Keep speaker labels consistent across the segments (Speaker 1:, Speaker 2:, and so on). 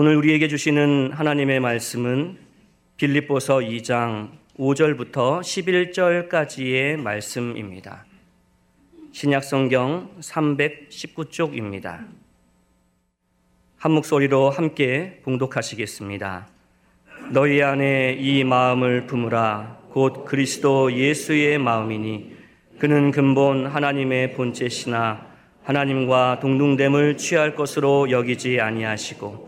Speaker 1: 오늘 우리에게 주시는 하나님의 말씀은 빌립보서 2장 5절부터 11절까지의 말씀입니다. 신약 성경 319쪽입니다. 한 목소리로 함께 봉독하시겠습니다. 너희 안에 이 마음을 품으라 곧 그리스도 예수의 마음이니 그는 근본 하나님의 본체시나 하나님과 동등됨을 취할 것으로 여기지 아니하시고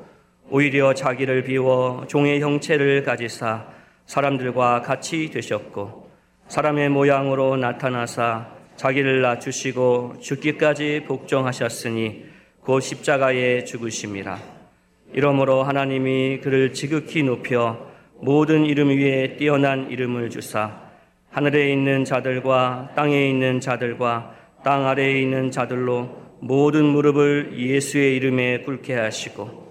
Speaker 1: 오히려 자기를 비워 종의 형체를 가지사 사람들과 같이 되셨고 사람의 모양으로 나타나사 자기를 낮추시고 죽기까지 복종하셨으니 곧 십자가에 죽으심이라 이러므로 하나님이 그를 지극히 높여 모든 이름 위에 뛰어난 이름을 주사 하늘에 있는 자들과 땅에 있는 자들과 땅 아래에 있는 자들로 모든 무릎을 예수의 이름에 꿇게 하시고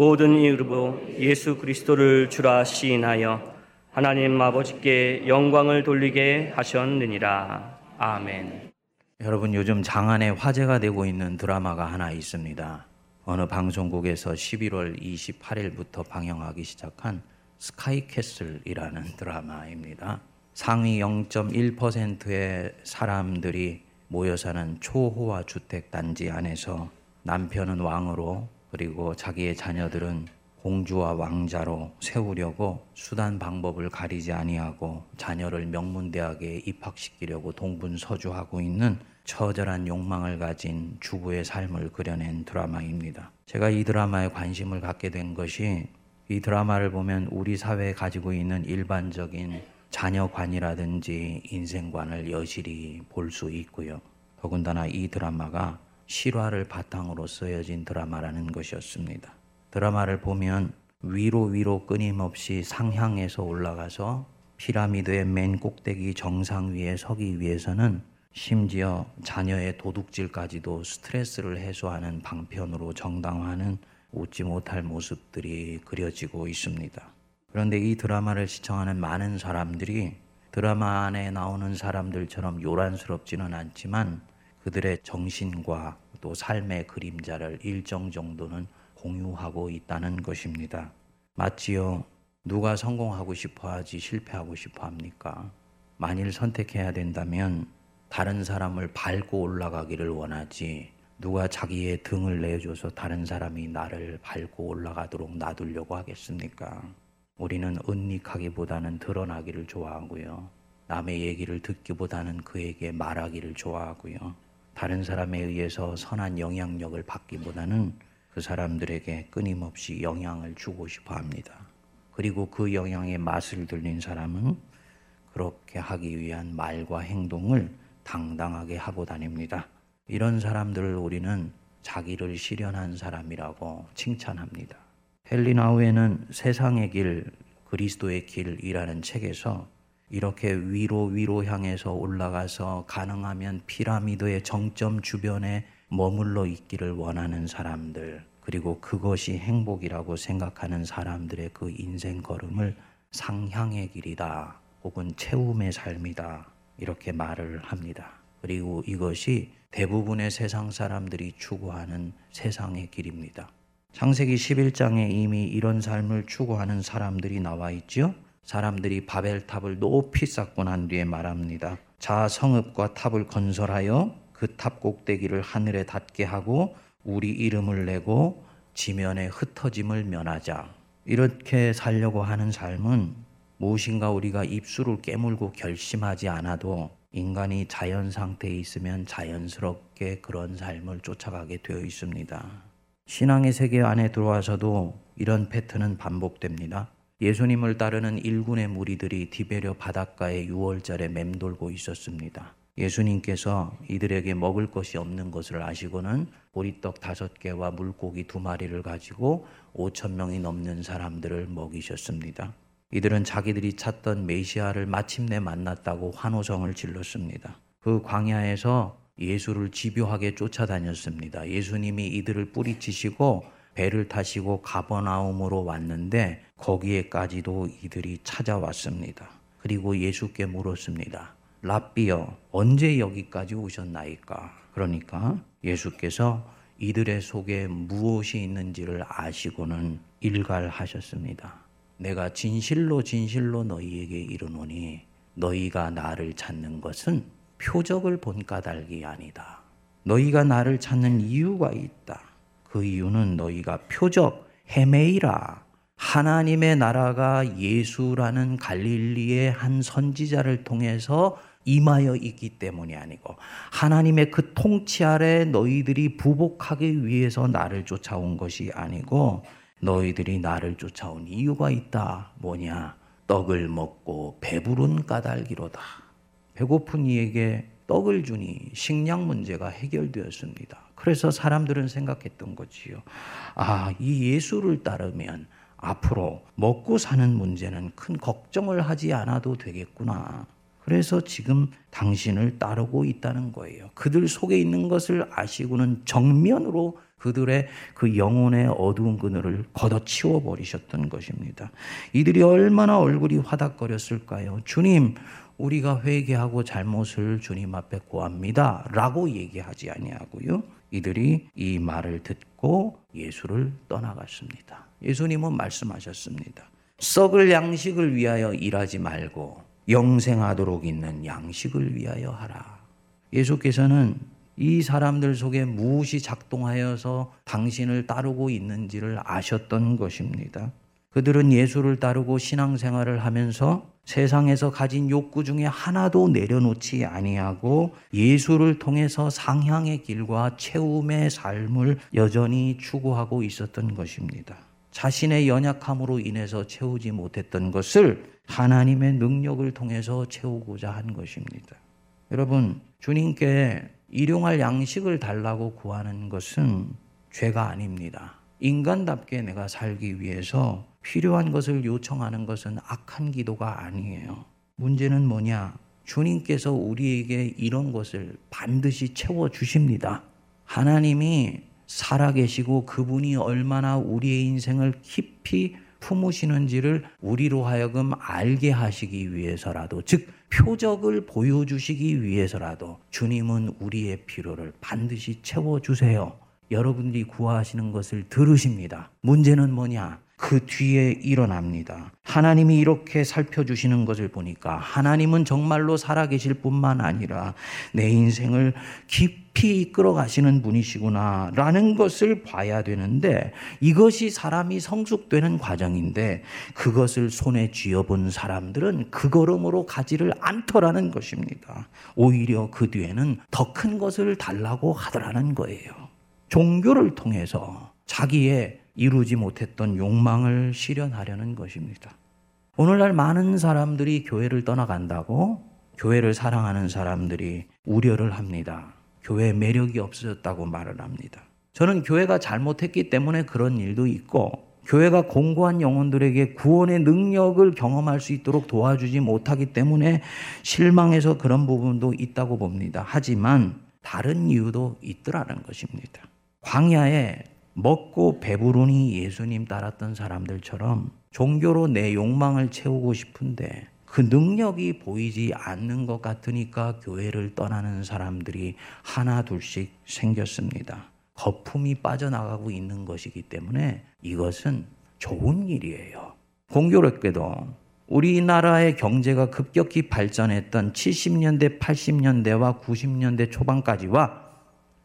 Speaker 1: 모든 이름으로 예수 그리스도를 주라 시인하여 하나님 아버지께 영광을 돌리게 하셨느니라. 아멘.
Speaker 2: 여러분 요즘 장안에 화제가 되고 있는 드라마가 하나 있습니다. 어느 방송국에서 11월 28일부터 방영하기 시작한 스카이캐슬이라는 드라마입니다. 상위 0.1%의 사람들이 모여 사는 초호화 주택 단지 안에서 남편은 왕으로 그리고 자기의 자녀들은 공주와 왕자로 세우려고 수단 방법을 가리지 아니하고 자녀를 명문대학에 입학시키려고 동분서주하고 있는 처절한 욕망을 가진 주부의 삶을 그려낸 드라마입니다. 제가 이 드라마에 관심을 갖게 된 것이 이 드라마를 보면 우리 사회에 가지고 있는 일반적인 자녀관이라든지 인생관을 여실히 볼 수 있고요. 더군다나 이 드라마가 실화를 바탕으로 쓰여진 드라마라는 것이었습니다. 드라마를 보면 위로 위로 끊임없이 상향해서 올라가서 피라미드의 맨 꼭대기 정상 위에 서기 위해서는 심지어 자녀의 도둑질까지도 스트레스를 해소하는 방편으로 정당화하는 웃지 못할 모습들이 그려지고 있습니다. 그런데 이 드라마를 시청하는 많은 사람들이 드라마 안에 나오는 사람들처럼 요란스럽지는 않지만 그들의 정신과 또 삶의 그림자를 일정 정도는 공유하고 있다는 것입니다. 마치요, 누가 성공하고 싶어 하지 실패하고 싶어 합니까? 만일 선택해야 된다면 다른 사람을 밟고 올라가기를 원하지 누가 자기의 등을 내줘서 다른 사람이 나를 밟고 올라가도록 놔두려고 하겠습니까? 우리는 은닉하기보다는 드러나기를 좋아하고요. 남의 얘기를 듣기보다는 그에게 말하기를 좋아하고요. 다른 사람에 의해서 선한 영향력을 받기보다는 그 사람들에게 끊임없이 영향을 주고 싶어 합니다. 그리고 그 영향의 맛을 들린 사람은 그렇게 하기 위한 말과 행동을 당당하게 하고 다닙니다. 이런 사람들을 우리는 자기를 실현한 사람이라고 칭찬합니다. 헬리나우에는 세상의 길, 그리스도의 길이라는 책에서 이렇게 위로 위로 향해서 올라가서 가능하면 피라미드의 정점 주변에 머물러 있기를 원하는 사람들, 그리고 그것이 행복이라고 생각하는 사람들의 그 인생 걸음을 상향의 길이다, 혹은 채움의 삶이다, 이렇게 말을 합니다. 그리고 이것이 대부분의 세상 사람들이 추구하는 세상의 길입니다. 창세기 11장에 이미 이런 삶을 추구하는 사람들이 나와 있죠. 사람들이 바벨탑을 높이 쌓고 난 뒤에 말합니다. 자 성읍과 탑을 건설하여 그 탑 꼭대기를 하늘에 닿게 하고 우리 이름을 내고 지면에 흩어짐을 면하자. 이렇게 살려고 하는 삶은 무엇인가 우리가 입술을 깨물고 결심하지 않아도 인간이 자연 상태에 있으면 자연스럽게 그런 삶을 쫓아가게 되어 있습니다. 신앙의 세계 안에 들어와서도 이런 패턴은 반복됩니다. 예수님을 따르는 일군의 무리들이 디베려 바닷가의 6월절에 맴돌고 있었습니다. 예수님께서 이들에게 먹을 것이 없는 것을 아시고는 보리떡 다섯 개와 물고기 두 마리를 가지고 5천 명이 넘는 사람들을 먹이셨습니다. 이들은 자기들이 찾던 메시아를 마침내 만났다고 환호성을 질렀습니다. 그 광야에서 예수를 집요하게 쫓아다녔습니다. 예수님이 이들을 뿌리치시고 배를 타시고 가버나움으로 왔는데 거기에까지도 이들이 찾아왔습니다. 그리고 예수께 물었습니다. 랍비여 언제 여기까지 오셨나이까? 그러니까 예수께서 이들의 속에 무엇이 있는지를 아시고는 일갈하셨습니다. 내가 진실로 진실로 너희에게 이르노니 너희가 나를 찾는 것은 표적을 본 까닭이 아니다. 너희가 나를 찾는 이유가 있다. 그 이유는 너희가 표적 헤메이라 하나님의 나라가 예수라는 갈릴리의 한 선지자를 통해서 임하여 있기 때문이 아니고 하나님의 그 통치 아래 너희들이 부복하기 위해서 나를 쫓아온 것이 아니고 너희들이 나를 쫓아온 이유가 있다. 뭐냐? 떡을 먹고 배부른 까닭이로다. 배고픈 이에게 떡을 주니 식량 문제가 해결되었습니다. 그래서 사람들은 생각했던 거지요. 아, 이 예수를 따르면 앞으로 먹고 사는 문제는 큰 걱정을 하지 않아도 되겠구나. 그래서 지금 당신을 따르고 있다는 거예요. 그들 속에 있는 것을 아시고는 정면으로 그들의 그 영혼의 어두운 그늘을 걷어치워 버리셨던 것입니다. 이들이 얼마나 얼굴이 화닥거렸을까요? 주님, 우리가 회개하고 잘못을 주님 앞에 고합니다. 라고 얘기하지 아니하고요. 이들이 이 말을 듣고 예수를 떠나갔습니다. 예수님은 말씀하셨습니다. 썩을 양식을 위하여 일하지 말고 영생하도록 있는 양식을 위하여 하라. 예수께서는 이 사람들 속에 무엇이 작동하여서 당신을 따르고 있는지를 아셨던 것입니다. 그들은 예수를 따르고 신앙생활을 하면서 세상에서 가진 욕구 중에 하나도 내려놓지 아니하고 예수를 통해서 상향의 길과 채움의 삶을 여전히 추구하고 있었던 것입니다. 자신의 연약함으로 인해서 채우지 못했던 것을 하나님의 능력을 통해서 채우고자 한 것입니다. 여러분, 주님께 일용할 양식을 달라고 구하는 것은 죄가 아닙니다. 인간답게 내가 살기 위해서 필요한 것을 요청하는 것은 악한 기도가 아니에요. 문제는 뭐냐? 주님께서 우리에게 이런 것을 반드시 채워 주십니다. 하나님이 살아계시고 그분이 얼마나 우리의 인생을 깊이 품으시는지를 우리로 하여금 알게 하시기 위해서라도, 즉, 표적을 보여주시기 위해서라도 주님은 우리의 필요를 반드시 채워주세요. 여러분들이 구하시는 것을 들으십니다. 문제는 뭐냐? 그 뒤에 일어납니다. 하나님이 이렇게 살펴주시는 것을 보니까 하나님은 정말로 살아계실 뿐만 아니라 내 인생을 깊이 이끌어 가시는 분이시구나 라는 것을 봐야 되는데 이것이 사람이 성숙되는 과정인데 그것을 손에 쥐어본 사람들은 그 걸음으로 가지를 않더라는 것입니다. 오히려 그 뒤에는 더 큰 것을 달라고 하더라는 거예요. 종교를 통해서 자기의 이루지 못했던 욕망을 실현하려는 것입니다. 오늘날 많은 사람들이 교회를 떠나간다고 교회를 사랑하는 사람들이 우려를 합니다. 교회 매력이 없어졌다고 말을 합니다. 저는 교회가 잘못했기 때문에 그런 일도 있고 교회가 공고한 영혼들에게 구원의 능력을 경험할 수 있도록 도와주지 못하기 때문에 실망해서 그런 부분도 있다고 봅니다. 하지만 다른 이유도 있더라는 것입니다. 광야에 먹고 배부르니 예수님 따랐던 사람들처럼 종교로 내 욕망을 채우고 싶은데 그 능력이 보이지 않는 것 같으니까 교회를 떠나는 사람들이 하나 둘씩 생겼습니다. 거품이 빠져나가고 있는 것이기 때문에 이것은 좋은 일이에요. 공교롭게도 우리나라의 경제가 급격히 발전했던 70년대, 80년대와 90년대 초반까지와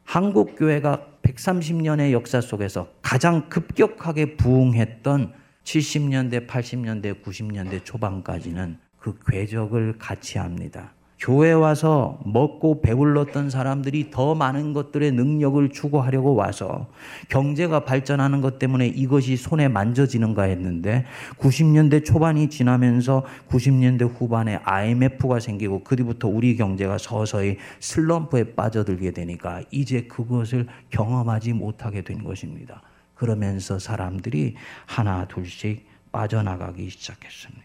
Speaker 2: 한국 교회가 130년의 역사 속에서 가장 급격하게 부흥했던 70년대, 80년대, 90년대 초반까지는 그 궤적을 같이 합니다. 교회 와서 먹고 배불렀던 사람들이 더 많은 것들의 능력을 추구하려고 와서 경제가 발전하는 것 때문에 이것이 손에 만져지는가 했는데 90년대 초반이 지나면서 90년대 후반에 IMF가 생기고 그 뒤부터 우리 경제가 서서히 슬럼프에 빠져들게 되니까 이제 그것을 경험하지 못하게 된 것입니다. 그러면서 사람들이 하나 둘씩 빠져나가기 시작했습니다.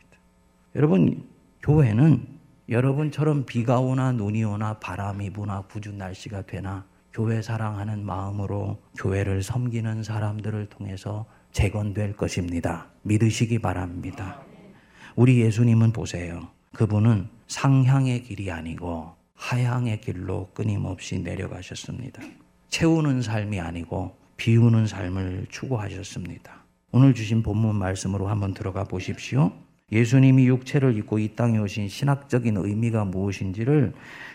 Speaker 2: 여러분, 교회는 여러분처럼 비가 오나 눈이 오나 바람이 부나 궂은 날씨가 되나 교회 사랑하는 마음으로 교회를 섬기는 사람들을 통해서 재건될 것입니다. 믿으시기 바랍니다. 우리 예수님은 보세요. 그분은 상향의 길이 아니고 하향의 길로 끊임없이 내려가셨습니다. 채우는 삶이 아니고 비우는 삶을 추구하셨습니다. 오늘 주신 본문 말씀으로 한번 들어가 보십시오. 예수님이 육체를 입고 이 땅에 오신 신학적인 의미가 무엇인지를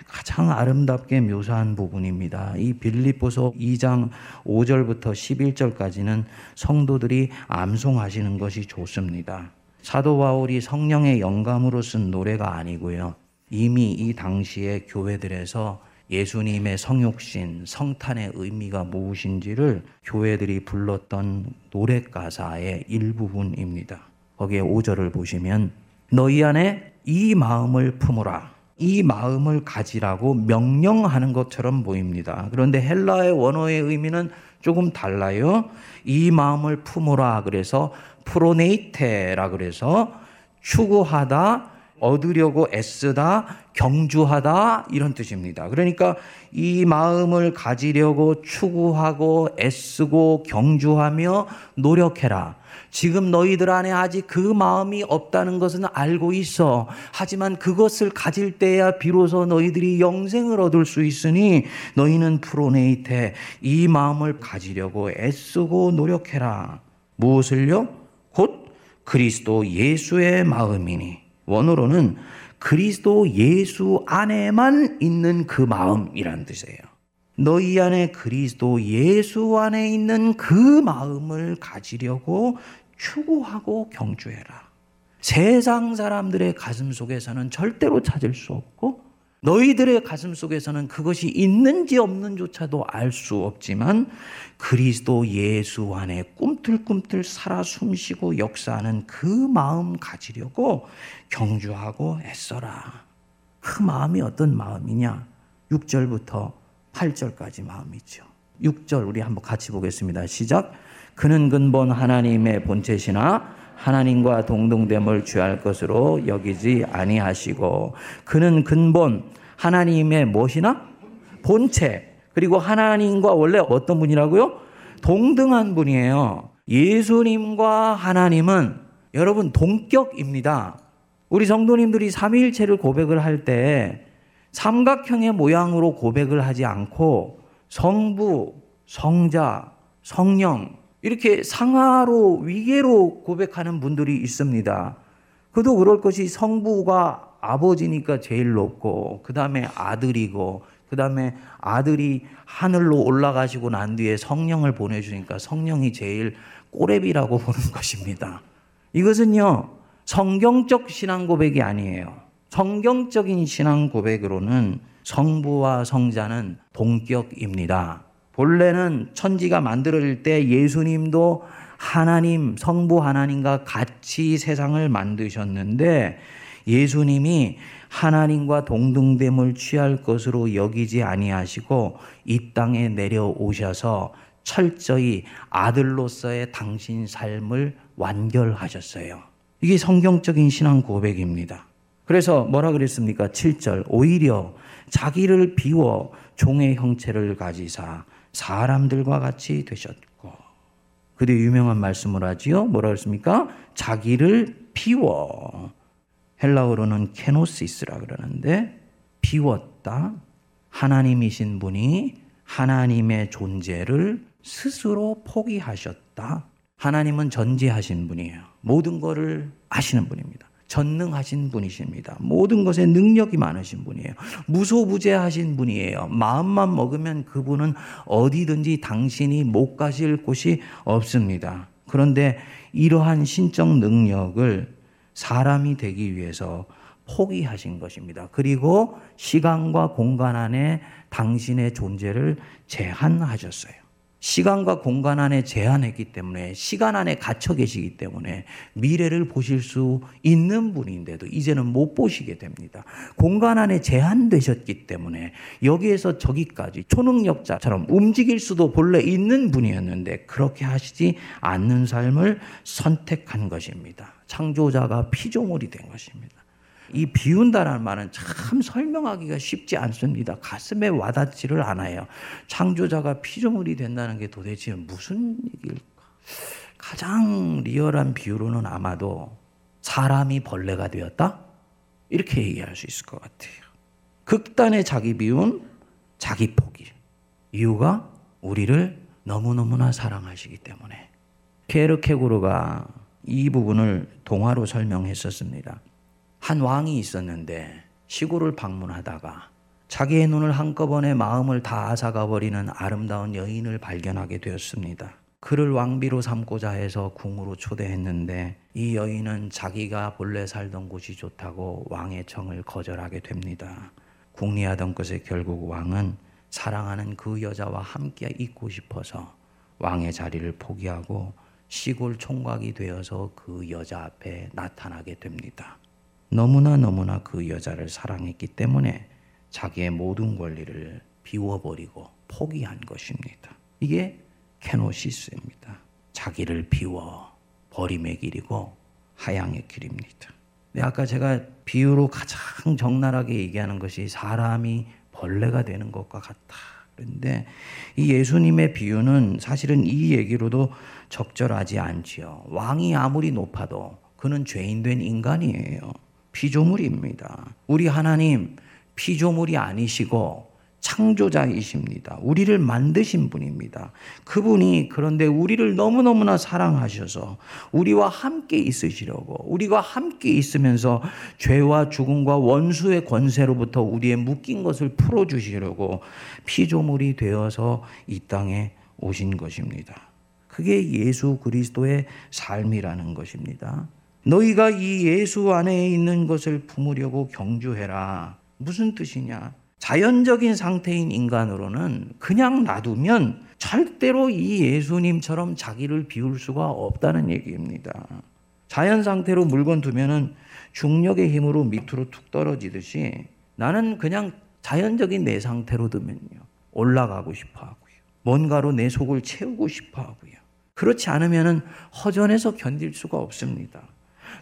Speaker 2: 가장 아름답게 묘사한 부분입니다. 이 빌립보서 2장 5절부터 11절까지는 성도들이 암송하시는 것이 좋습니다. 사도 바울이 성령의 영감으로 쓴 노래가 아니고요. 이미 이 당시에 교회들에서 예수님의 성육신, 성탄의 의미가 무엇인지를 교회들이 불렀던 노래 가사의 일부분입니다. 거기에 5절을 보시면 너희 안에 이 마음을 품으라. 이 마음을 가지라고 명령하는 것처럼 보입니다. 그런데 헬라의 원어의 의미는 조금 달라요. 이 마음을 품으라 그래서 프로네이테라 그래서 추구하다, 얻으려고 애쓰다, 경주하다 이런 뜻입니다. 그러니까 이 마음을 가지려고 추구하고 애쓰고 경주하며 노력해라. 지금 너희들 안에 아직 그 마음이 없다는 것은 알고 있어. 하지만 그것을 가질 때야 비로소 너희들이 영생을 얻을 수 있으니 너희는 프로네이테 이 마음을 가지려고 애쓰고 노력해라. 무엇을요? 곧 그리스도 예수의 마음이니. 원어로는 그리스도 예수 안에만 있는 그 마음이란 뜻이에요. 너희 안에 그리스도 예수 안에 있는 그 마음을 가지려고 추구하고 경주해라. 세상 사람들의 가슴 속에서는 절대로 찾을 수 없고 너희들의 가슴 속에서는 그것이 있는지 없는조차도 알 수 없지만 그리스도 예수 안에 꿈틀꿈틀 살아 숨쉬고 역사하는 그 마음 가지려고 경주하고 애써라. 그 마음이 어떤 마음이냐? 6절부터 8절까지 마음이죠. 6절 우리 한번 같이 보겠습니다. 시작. 그는 근본 하나님의 본체시나 하나님과 동등됨을 취할 것으로 여기지 아니하시고 그는 근본 하나님의 무엇이나 본체 그리고 하나님과 원래 어떤 분이라고요? 동등한 분이에요. 예수님과 하나님은 여러분 동격입니다. 우리 성도님들이 삼위일체를 고백을 할 때 삼각형의 모양으로 고백을 하지 않고 성부, 성자, 성령 이렇게 상하로 위계로 고백하는 분들이 있습니다. 그도 그럴 것이 성부가 아버지니까 제일 높고 그 다음에 아들이고 그 다음에 아들이 하늘로 올라가시고 난 뒤에 성령을 보내주니까 성령이 제일 꼬랩이라고 보는 것입니다. 이것은요 성경적 신앙 고백이 아니에요. 성경적인 신앙 고백으로는 성부와 성자는 동격입니다. 본래는 천지가 만들어질 때 예수님도 하나님, 성부 하나님과 같이 세상을 만드셨는데 예수님이 하나님과 동등됨을 취할 것으로 여기지 아니하시고 이 땅에 내려오셔서 철저히 아들로서의 당신 삶을 완결하셨어요. 이게 성경적인 신앙 고백입니다. 그래서 뭐라 그랬습니까? 7절. 오히려 자기를 비워 종의 형체를 가지사 사람들과 같이 되셨고. 그뒤 유명한 말씀을 하지요. 뭐라 그랬습니까? 자기를 비워. 헬라어로는 케노시스라 그러는데 비웠다. 하나님이신 분이 하나님의 존재를 스스로 포기하셨다. 하나님은 전지하신 분이에요. 모든 것을 아시는 분입니다. 전능하신 분이십니다. 모든 것에 능력이 많으신 분이에요. 무소부재하신 분이에요. 마음만 먹으면 그분은 어디든지 당신이 못 가실 곳이 없습니다. 그런데 이러한 신적 능력을 사람이 되기 위해서 포기하신 것입니다. 그리고 시간과 공간 안에 당신의 존재를 제한하셨어요. 시간과 공간 안에 제한했기 때문에 시간 안에 갇혀 계시기 때문에 미래를 보실 수 있는 분인데도 이제는 못 보시게 됩니다. 공간 안에 제한되셨기 때문에 여기에서 저기까지 초능력자처럼 움직일 수도 본래 있는 분이었는데 그렇게 하시지 않는 삶을 선택한 것입니다. 창조자가 피조물이 된 것입니다. 이 비운다라는 말은 참 설명하기가 쉽지 않습니다. 가슴에 와닿지를 않아요. 창조자가 피조물이 된다는 게 도대체 무슨 얘기일까? 가장 리얼한 비유로는 아마도 사람이 벌레가 되었다? 이렇게 얘기할 수 있을 것 같아요. 극단의 자기 비운, 자기 포기. 이유가 우리를 너무너무나 사랑하시기 때문에. 케르케고르가 이 부분을 동화로 설명했었습니다. 한 왕이 있었는데 시골을 방문하다가 자기의 눈을 한꺼번에 마음을 다 앗아가 버리는 아름다운 여인을 발견하게 되었습니다. 그를 왕비로 삼고자 해서 궁으로 초대했는데 이 여인은 자기가 본래 살던 곳이 좋다고 왕의 청을 거절하게 됩니다. 궁리하던 것에 결국 왕은 사랑하는 그 여자와 함께 있고 싶어서 왕의 자리를 포기하고 시골 총각이 되어서 그 여자 앞에 나타나게 됩니다. 너무나 너무나 그 여자를 사랑했기 때문에 자기의 모든 권리를 비워버리고 포기한 것입니다. 이게 케노시스입니다. 자기를 비워 버림의 길이고 하양의 길입니다. 네, 아까 제가 비유로 가장 적나라하게 얘기하는 것이 사람이 벌레가 되는 것과 같다. 그런데 이 예수님의 비유는 사실은 이 얘기로도 적절하지 않지요. 왕이 아무리 높아도 그는 죄인된 인간이에요. 피조물입니다. 우리 하나님 피조물이 아니시고 창조자이십니다. 우리를 만드신 분입니다. 그분이 그런데 우리를 너무너무나 사랑하셔서 우리와 함께 있으시려고 우리가 함께 있으면서 죄와 죽음과 원수의 권세로부터 우리의 묶인 것을 풀어주시려고 피조물이 되어서 이 땅에 오신 것입니다. 그게 예수 그리스도의 삶이라는 것입니다. 너희가 이 예수 안에 있는 것을 품으려고 경주해라. 무슨 뜻이냐? 자연적인 상태인 인간으로는 그냥 놔두면 절대로 이 예수님처럼 자기를 비울 수가 없다는 얘기입니다. 자연 상태로 물건 두면은 중력의 힘으로 밑으로 툭 떨어지듯이 나는 그냥 자연적인 내 상태로 두면요. 올라가고 싶어 하고요. 뭔가로 내 속을 채우고 싶어 하고요. 그렇지 않으면은 허전해서 견딜 수가 없습니다.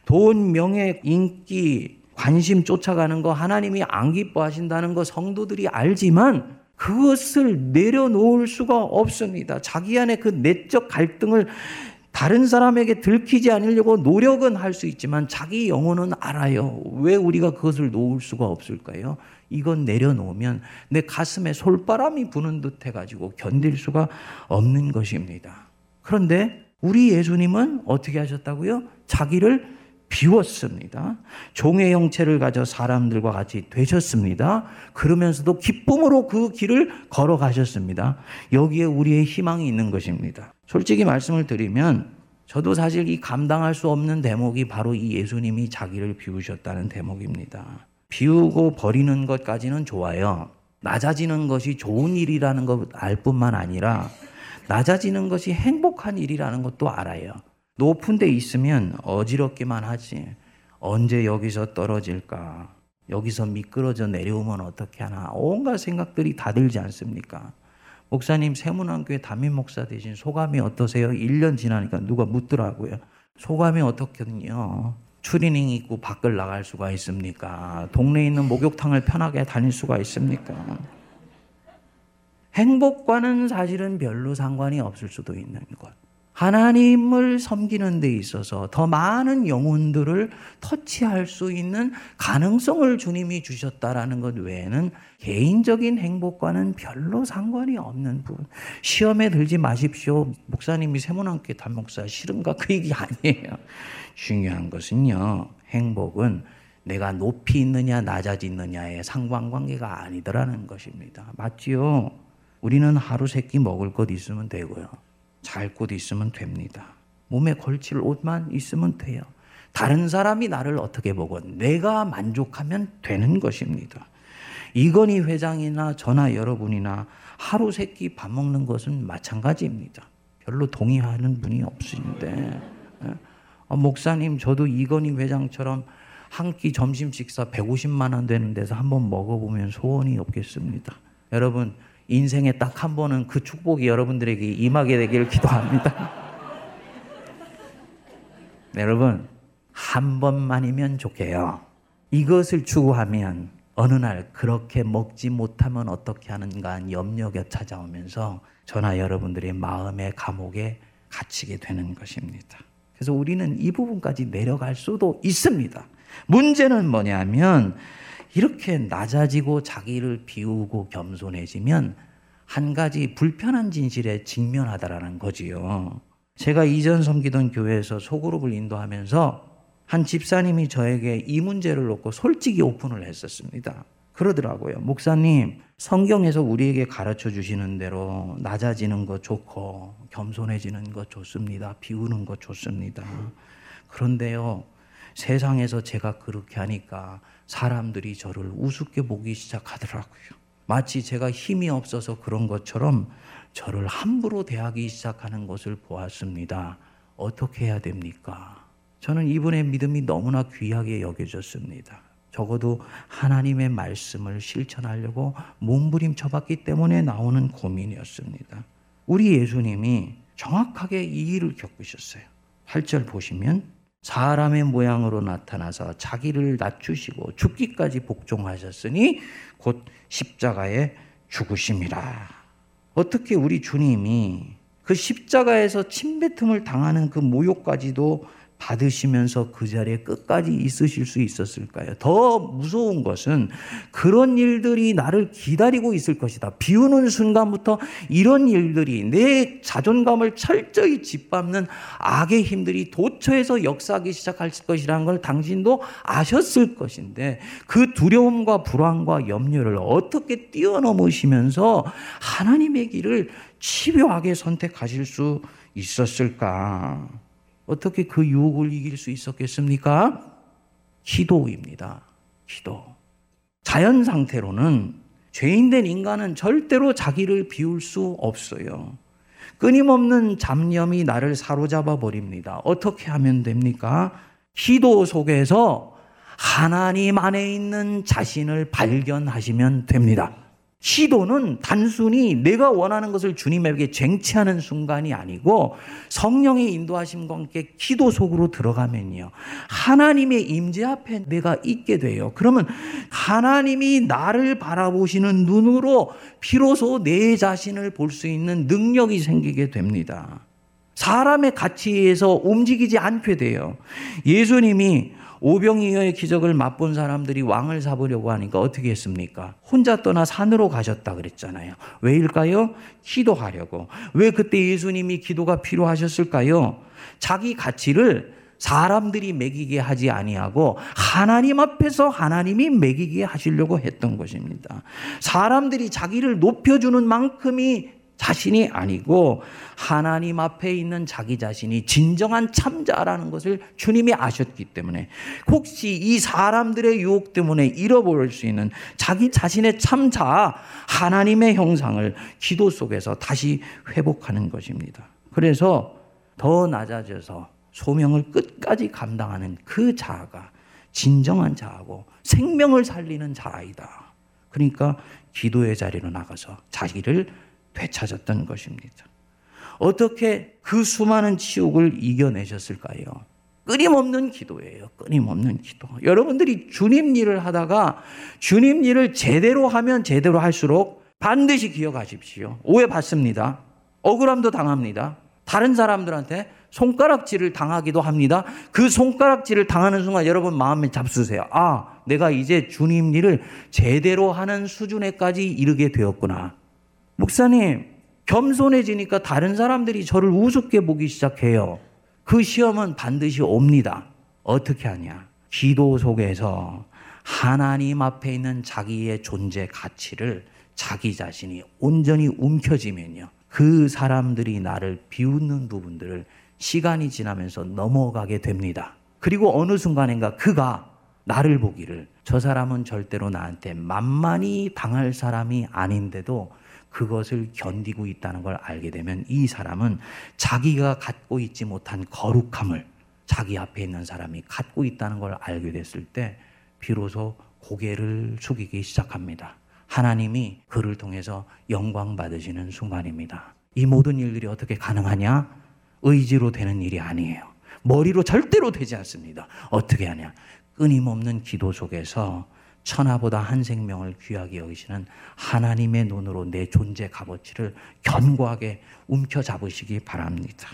Speaker 2: 돈, 명예, 인기, 관심 쫓아가는 거 하나님이 안 기뻐하신다는 거 성도들이 알지만 그것을 내려놓을 수가 없습니다. 자기 안에 그 내적 갈등을 다른 사람에게 들키지 않으려고 노력은 할 수 있지만 자기 영혼은 알아요. 왜 우리가 그것을 놓을 수가 없을까요? 이건 내려놓으면 내 가슴에 솔바람이 부는 듯 해가지고 견딜 수가 없는 것입니다. 그런데 우리 예수님은 어떻게 하셨다고요? 자기를 비웠습니다. 종의 형체를 가져 사람들과 같이 되셨습니다. 그러면서도 기쁨으로 그 길을 걸어가셨습니다. 여기에 우리의 희망이 있는 것입니다. 솔직히 말씀을 드리면 저도 사실 이 감당할 수 없는 대목이 바로 이 예수님이 자기를 비우셨다는 대목입니다. 비우고 버리는 것까지는 좋아요. 낮아지는 것이 좋은 일이라는 것 알 뿐만 아니라 낮아지는 것이 행복한 일이라는 것도 알아요. 높은 데 있으면 어지럽기만 하지. 언제 여기서 떨어질까? 여기서 미끄러져 내려오면 어떻게 하나? 온갖 생각들이 다 들지 않습니까? 목사님 세문안교회 담임 목사 되신 소감이 어떠세요? 1년 지나니까 누가 묻더라고요. 소감이 어떻거든요. 추리닝 입고 밖을 나갈 수가 있습니까? 동네에 있는 목욕탕을 편하게 다닐 수가 있습니까? 행복과는 사실은 별로 상관이 없을 수도 있는 것. 하나님을 섬기는 데 있어서 더 많은 영혼들을 터치할 수 있는 가능성을 주님이 주셨다라는 것 외에는 개인적인 행복과는 별로 상관이 없는 부분. 시험에 들지 마십시오. 목사님이 세문학교 단목사 싫은가 그 얘기 아니에요. 중요한 것은요. 행복은 내가 높이 있느냐 낮아지 느냐의 상관관계가 아니더라는 것입니다. 맞지요? 우리는 하루 세끼 먹을 것 있으면 되고요. 잘 곳 있으면 됩니다. 몸에 걸칠 옷만 있으면 돼요. 다른 사람이 나를 어떻게 보고 내가 만족하면 되는 것입니다. 이건희 회장이나 저나 여러분이나 하루 세 끼 밥 먹는 것은 마찬가지입니다. 별로 동의하는 분이 없으신데 어, 목사님 저도 이건희 회장처럼 한 끼 점심 식사 150만 원 되는 데서 한번 먹어보면 소원이 없겠습니다. 여러분 인생에 딱 한 번은 그 축복이 여러분들에게 임하게 되기를 기도합니다. 네, 여러분, 한 번만이면 좋게요. 이것을 추구하면 어느 날 그렇게 먹지 못하면 어떻게 하는가 염려가 찾아오면서 저나 여러분들의 마음의 감옥에 갇히게 되는 것입니다. 그래서 우리는 이 부분까지 내려갈 수도 있습니다. 문제는 뭐냐면 이렇게 낮아지고 자기를 비우고 겸손해지면 한 가지 불편한 진실에 직면하다라는 거지요. 제가 이전 섬기던 교회에서 소그룹을 인도하면서 한 집사님이 저에게 이 문제를 놓고 솔직히 오픈을 했었습니다. 그러더라고요. 목사님, 성경에서 우리에게 가르쳐 주시는 대로 낮아지는 것 좋고 겸손해지는 것 좋습니다. 비우는 것 좋습니다. 그런데요, 세상에서 제가 그렇게 하니까 사람들이 저를 우습게 보기 시작하더라고요. 마치 제가 힘이 없어서 그런 것처럼 저를 함부로 대하기 시작하는 것을 보았습니다. 어떻게 해야 됩니까? 저는 이분의 믿음이 너무나 귀하게 여겨졌습니다. 적어도 하나님의 말씀을 실천하려고 몸부림쳐 봤기 때문에 나오는 고민이었습니다. 우리 예수님이 정확하게 이 일을 겪으셨어요. 8절 보시면 사람의 모양으로 나타나서 자기를 낮추시고 죽기까지 복종하셨으니 곧 십자가에 죽으심이라. 어떻게 우리 주님이 그 십자가에서 침뱉음을 당하는 그 모욕까지도 받으시면서 그 자리에 끝까지 있으실 수 있었을까요? 더 무서운 것은 그런 일들이 나를 기다리고 있을 것이다. 비우는 순간부터 이런 일들이 내 자존감을 철저히 짓밟는 악의 힘들이 도처에서 역사하기 시작할 것이라는 걸 당신도 아셨을 것인데 그 두려움과 불안과 염려를 어떻게 뛰어넘으시면서 하나님의 길을 치료하게 선택하실 수 있었을까? 어떻게 그 유혹을 이길 수 있었겠습니까? 기도입니다. 기도. 자연 상태로는 죄인된 인간은 절대로 자기를 비울 수 없어요. 끊임없는 잡념이 나를 사로잡아 버립니다. 어떻게 하면 됩니까? 기도 속에서 하나님 안에 있는 자신을 발견하시면 됩니다. 기도는 단순히 내가 원하는 것을 주님에게 쟁취하는 순간이 아니고 성령의 인도하심과 함께 기도 속으로 들어가면요. 하나님의 임재 앞에 내가 있게 돼요. 그러면 하나님이 나를 바라보시는 눈으로 비로소 내 자신을 볼 수 있는 능력이 생기게 됩니다. 사람의 가치에서 움직이지 않게 돼요. 예수님이 오병이어의 기적을 맛본 사람들이 왕을 잡으려고 하니까 어떻게 했습니까? 혼자 떠나 산으로 가셨다 그랬잖아요. 왜일까요? 기도하려고. 왜 그때 예수님이 기도가 필요하셨을까요? 자기 가치를 사람들이 매기게 하지 아니하고 하나님 앞에서 하나님이 매기게 하시려고 했던 것입니다. 사람들이 자기를 높여주는 만큼이 자신이 아니고 하나님 앞에 있는 자기 자신이 진정한 참자라는 것을 주님이 아셨기 때문에 혹시 이 사람들의 유혹 때문에 잃어버릴 수 있는 자기 자신의 참자 하나님의 형상을 기도 속에서 다시 회복하는 것입니다. 그래서 더 낮아져서 소명을 끝까지 감당하는 그 자아가 진정한 자아고 생명을 살리는 자아이다. 그러니까 기도의 자리로 나가서 자기를 되찾았던 것입니다. 어떻게 그 수많은 치욕을 이겨내셨을까요? 끊임없는 기도예요. 끊임없는 기도. 여러분들이 주님 일을 하다가 주님 일을 제대로 하면 제대로 할수록 반드시 기억하십시오. 오해 받습니다. 억울함도 당합니다. 다른 사람들한테 손가락질을 당하기도 합니다. 그 손가락질을 당하는 순간 여러분 마음에 잡수세요. 아, 내가 이제 주님 일을 제대로 하는 수준에까지 이르게 되었구나. 목사님, 겸손해지니까 다른 사람들이 저를 우습게 보기 시작해요. 그 시험은 반드시 옵니다. 어떻게 하냐? 기도 속에서 하나님 앞에 있는 자기의 존재 가치를 자기 자신이 온전히 움켜쥐면요. 그 사람들이 나를 비웃는 부분들을 시간이 지나면서 넘어가게 됩니다. 그리고 어느 순간인가 그가 나를 보기를 저 사람은 절대로 나한테 만만히 당할 사람이 아닌데도 그것을 견디고 있다는 걸 알게 되면 이 사람은 자기가 갖고 있지 못한 거룩함을 자기 앞에 있는 사람이 갖고 있다는 걸 알게 됐을 때 비로소 고개를 숙이기 시작합니다. 하나님이 그를 통해서 영광 받으시는 순간입니다. 이 모든 일들이 어떻게 가능하냐? 의지로 되는 일이 아니에요. 머리로 절대로 되지 않습니다. 어떻게 하냐? 끊임없는 기도 속에서 천하보다 한 생명을 귀하게 여기시는 하나님의 눈으로 내 존재 값어치를 견고하게 움켜잡으시기 바랍니다.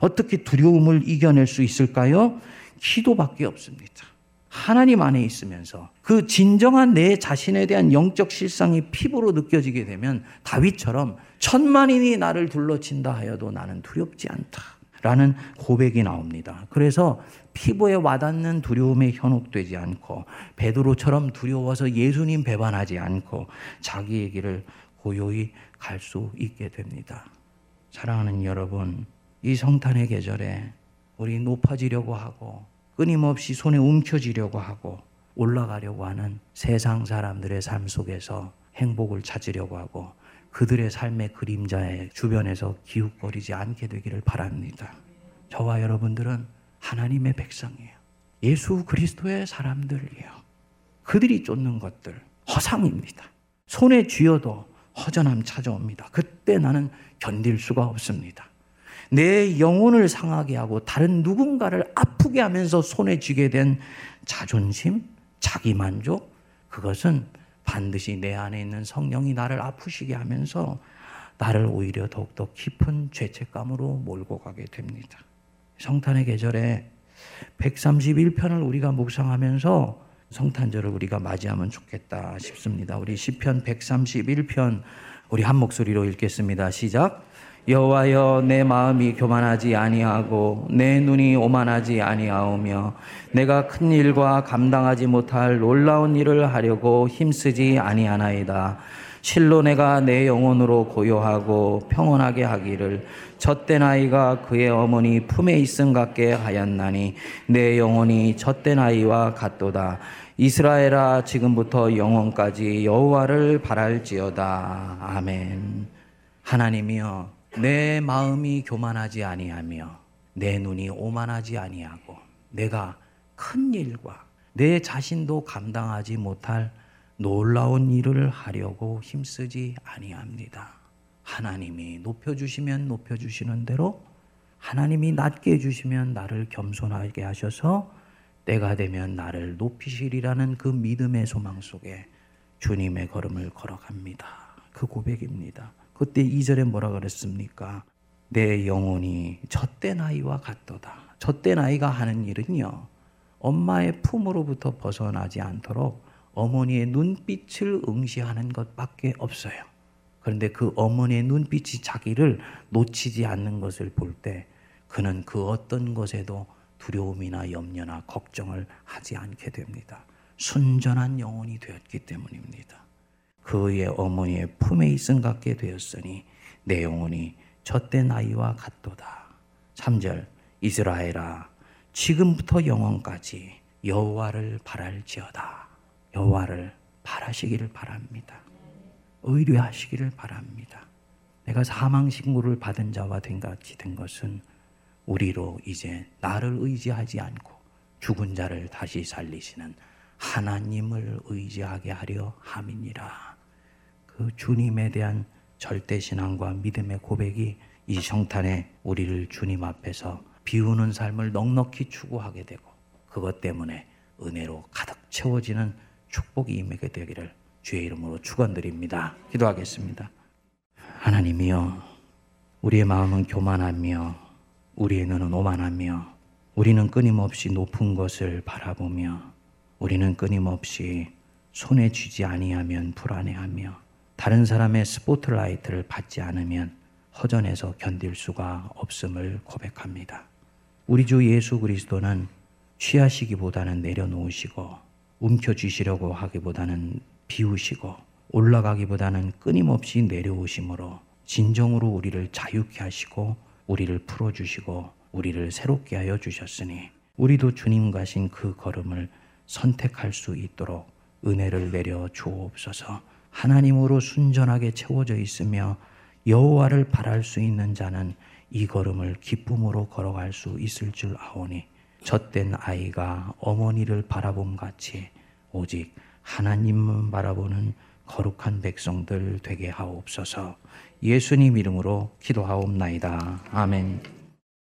Speaker 2: 어떻게 두려움을 이겨낼 수 있을까요? 기도밖에 없습니다. 하나님 안에 있으면서 그 진정한 내 자신에 대한 영적 실상이 피부로 느껴지게 되면 다윗처럼 천만인이 나를 둘러친다 하여도 나는 두렵지 않다. 라는 고백이 나옵니다. 그래서 피부에 와닿는 두려움에 현혹되지 않고 베드로처럼 두려워서 예수님 배반하지 않고 자기의 길을 고요히 갈 수 있게 됩니다. 사랑하는 여러분, 이 성탄의 계절에 우리 높아지려고 하고 끊임없이 손에 움켜쥐려고 하고 올라가려고 하는 세상 사람들의 삶 속에서 행복을 찾으려고 하고 그들의 삶의 그림자의 주변에서 기웃거리지 않게 되기를 바랍니다. 저와 여러분들은 하나님의 백성이에요. 예수 그리스도의 사람들이에요. 그들이 쫓는 것들 허상입니다. 손에 쥐어도 허전함 찾아옵니다. 그때 나는 견딜 수가 없습니다. 내 영혼을 상하게 하고 다른 누군가를 아프게 하면서 손에 쥐게 된 자존심, 자기 만족, 그것은 반드시 내 안에 있는 성령이 나를 아프시게 하면서 나를 오히려 더욱더 깊은 죄책감으로 몰고 가게 됩니다. 성탄의 계절에 131편을 우리가 묵상하면서 성탄절을 우리가 맞이하면 좋겠다 싶습니다. 우리 시편 131편 우리 한 목소리로 읽겠습니다. 시작. 여호와여 내 마음이 교만하지 아니하고 내 눈이 오만하지 아니하오며 내가 큰 일과 감당하지 못할 놀라운 일을 하려고 힘쓰지 아니하나이다. 실로 내가 내 영혼으로 고요하고 평온하게 하기를 젖된 아이가 그의 어머니 품에 있음 같게 하였나니 내 영혼이 젖된 아이와 같도다. 이스라엘아 지금부터 영원까지 여호와를 바랄지어다. 아멘. 하나님이여 내 마음이 교만하지 아니하며 내 눈이 오만하지 아니하고 내가 큰 일과 내 자신도 감당하지 못할 놀라운 일을 하려고 힘쓰지 아니합니다. 하나님이 높여 주시면 높여 주시는 대로 하나님이 낮게 해 주시면 나를 겸손하게 하셔서 때가 되면 나를 높이시리라는 그 믿음의 소망 속에 주님의 걸음을 걸어갑니다. 그 고백입니다. 그때 2절에 뭐라 그랬습니까? 내 영혼이 젖된 아이와 같도다. 젖된 아이가 하는 일은요. 엄마의 품으로부터 벗어나지 않도록 어머니의 눈빛을 응시하는 것밖에 없어요. 그런데 그 어머니의 눈빛이 자기를 놓치지 않는 것을 볼 때 그는 그 어떤 것에도 두려움이나 염려나 걱정을 하지 않게 됩니다. 순전한 영혼이 되었기 때문입니다. 그의 어머니의 품에 있음 같게 되었으니 내 영혼이 젖된 아이와 같도다. 3절 이스라엘아 지금부터 영원까지 여호와를 바랄지어다. 여호와를 바라시기를 바랍니다. 의뢰하시기를 바랍니다. 내가 사망 신고를 받은 자와 된 같이 된 것은 우리로 이제 나를 의지하지 않고 죽은 자를 다시 살리시는 하나님을 의지하게 하려 함이니라. 그 주님에 대한 절대 신앙과 믿음의 고백이 이 성탄에 우리를 주님 앞에서 비우는 삶을 넉넉히 추구하게 되고 그것 때문에 은혜로 가득 채워지는 축복이 임하게 되기를 주의 이름으로 축원드립니다. 기도하겠습니다. 하나님이여 우리의 마음은 교만하며 우리의 눈은 오만하며 우리는 끊임없이 높은 것을 바라보며 우리는 끊임없이 손에 쥐지 아니하면 불안해하며 다른 사람의 스포트라이트를 받지 않으면 허전해서 견딜 수가 없음을 고백합니다. 우리 주 예수 그리스도는 취하시기보다는 내려놓으시고 움켜쥐시려고 하기보다는 비우시고 올라가기보다는 끊임없이 내려오심으로 진정으로 우리를 자유케 하시고 우리를 풀어주시고 우리를 새롭게 하여 주셨으니 우리도 주님 가신 그 걸음을 선택할 수 있도록 은혜를 내려 주옵소서. 하나님으로 순전하게 채워져 있으며 여호와를 바랄 수 있는 자는 이 걸음을 기쁨으로 걸어갈 수 있을 줄 아오니 젖된 아이가 어머니를 바라봄 같이 오직 하나님만 바라보는 거룩한 백성들 되게 하옵소서. 예수님 이름으로 기도하옵나이다. 아멘.